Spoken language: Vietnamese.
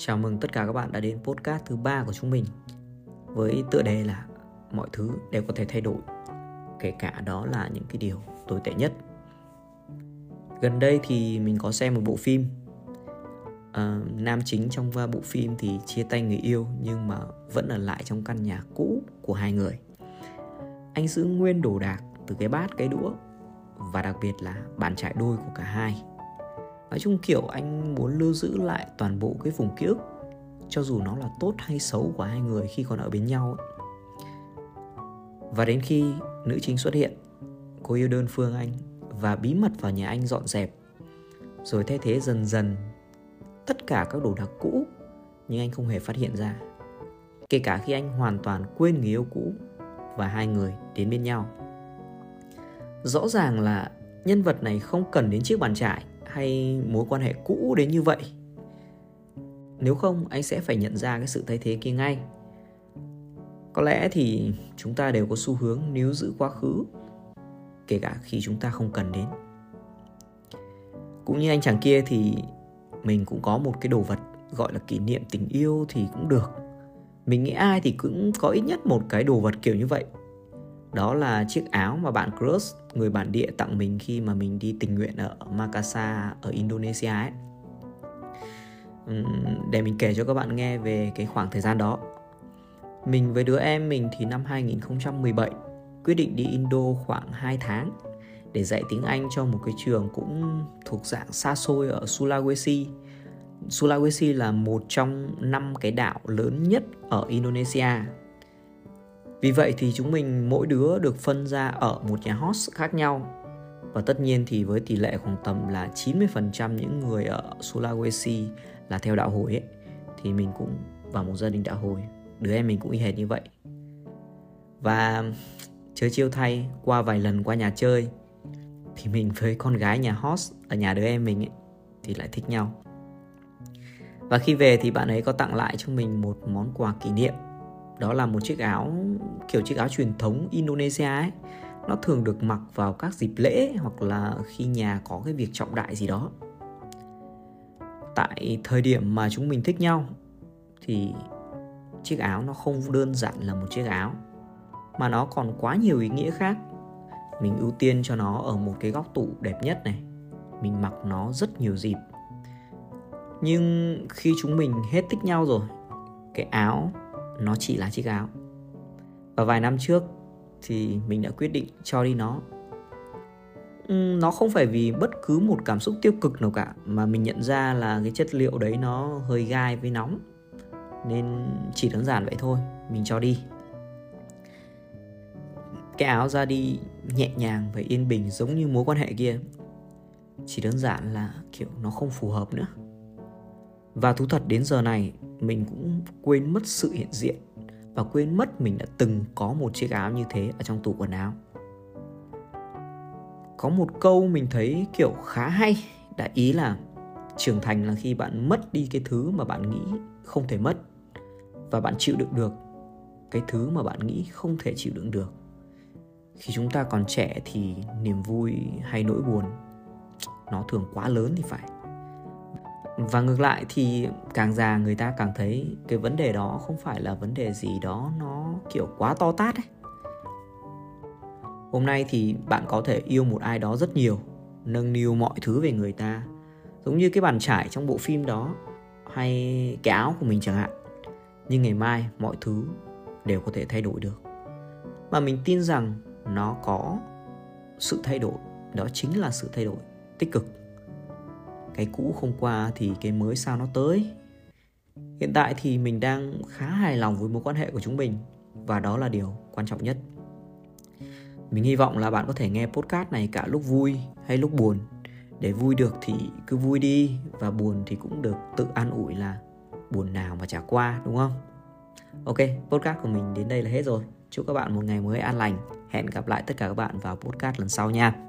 Chào mừng tất cả các bạn đã đến podcast thứ ba của chúng mình với tựa đề là mọi thứ đều có thể thay đổi, kể cả đó là những cái điều tồi tệ nhất. Gần đây thì mình có xem một bộ phim à, nam chính trong bộ phim thì chia tay người yêu nhưng mà vẫn ở lại trong căn nhà cũ của hai người. Anh giữ nguyên đồ đạc từ cái bát cái đũa và đặc biệt là bàn trải đôi của cả hai nói chung, kiểu, anh muốn lưu giữ lại toàn bộ cái vùng ký ức, cho dù nó là tốt hay xấu của hai người khi còn ở bên nhau và đến khi nữ chính xuất hiện, cô yêu đơn phương anh và bí mật vào nhà anh dọn dẹp. Rồi thay thế dần dần tất cả các đồ đạc cũ, nhưng anh không hề phát hiện ra. Kể cả khi anh hoàn toàn quên người yêu cũ và hai người đến bên nhau. Rõ ràng là nhân vật này không cần đến chiếc bàn trải hay mối quan hệ cũ đến như vậy? Nếu không, anh sẽ phải nhận ra cái sự thay thế kia ngay. Có lẽ thì chúng ta đều có xu hướng níu giữ quá khứ, kể cả khi chúng ta không cần đến. Cũng như anh chàng kia thì mình cũng có một cái đồ vật gọi là kỷ niệm tình yêu thì cũng được. Mình nghĩ ai thì cũng có ít nhất một cái đồ vật kiểu như vậy đó là chiếc áo mà bạn crush, người bản địa tặng mình khi mà mình đi tình nguyện ở Makassar ở Indonesia ấy. Để mình kể cho các bạn nghe về cái khoảng thời gian đó. Mình với đứa em mình thì năm 2017 quyết định đi Indo khoảng 2 tháng để dạy tiếng Anh cho một cái trường cũng thuộc dạng xa xôi ở Sulawesi. Sulawesi là một trong năm cái đảo lớn nhất ở Indonesia vì vậy thì chúng mình mỗi đứa được phân ra ở một nhà host khác nhau. Và tất nhiên thì với tỷ lệ khoảng tầm là 90% những người ở Sulawesi là theo đạo hồi ấy thì mình cũng vào một gia đình đạo hồi đứa em mình cũng y hệt như vậy. Và chơi chiêu thay qua vài lần qua nhà chơi thì mình với con gái nhà host ở nhà đứa em mình ấy, thì lại thích nhau. Và khi về thì bạn ấy có tặng lại cho mình một món quà kỷ niệm đó là một chiếc áo, kiểu chiếc áo truyền thống Indonesia ấy. Nó thường được mặc vào các dịp lễ hoặc là khi nhà có cái việc trọng đại gì đó. Tại thời điểm mà chúng mình thích nhau, thì chiếc áo nó không đơn giản là một chiếc áo, mà nó còn quá nhiều ý nghĩa khác. Mình ưu tiên cho nó ở một cái góc tủ đẹp nhất này. Mình mặc nó rất nhiều dịp. Nhưng khi chúng mình hết thích nhau rồi, cái áo nó chỉ là chiếc áo. Và vài năm trước thì mình đã quyết định cho đi nó. Nó không phải vì bất cứ một cảm xúc tiêu cực nào cả, mà mình nhận ra là cái chất liệu đấy nó hơi gai với nóng. Nên chỉ đơn giản vậy thôi, mình cho đi. Cái áo ra đi nhẹ nhàng và yên bình giống như mối quan hệ kia. Chỉ đơn giản là, kiểu, nó không phù hợp nữa và thú thật đến giờ này, mình cũng quên mất sự hiện diện. Và quên mất mình đã từng có một chiếc áo như thế ở trong tủ quần áo. Có một câu mình thấy kiểu khá hay, đã ý là trưởng thành là khi bạn mất đi cái thứ mà bạn nghĩ không thể mất. Và bạn chịu đựng được cái thứ mà bạn nghĩ không thể chịu đựng được. Khi chúng ta còn trẻ thì niềm vui hay nỗi buồn, nó thường quá lớn thì phải và ngược lại thì càng già người ta càng thấy cái vấn đề đó không phải là vấn đề gì đó nó, kiểu, quá to tát ấy. Hôm nay thì bạn có thể yêu một ai đó rất nhiều, nâng niu mọi thứ về người ta, giống như cái bàn trải trong bộ phim đó, hay cái áo của mình chẳng hạn. Nhưng ngày mai mọi thứ đều có thể thay đổi được. Mà mình tin rằng nó có sự thay đổi, đó chính là sự thay đổi tích cực cái cũ không qua thì cái mới sao nó tới. Hiện tại thì mình đang khá hài lòng với mối quan hệ của chúng mình, và đó là điều quan trọng nhất. Mình hy vọng là bạn có thể nghe podcast này cả lúc vui hay lúc buồn. Để vui được thì cứ vui đi, và buồn thì cũng được tự an ủi là buồn nào mà chả qua, đúng không? Ok, podcast của mình đến đây là hết rồi. Chúc các bạn một ngày mới an lành. Hẹn gặp lại tất cả các bạn vào podcast lần sau nha.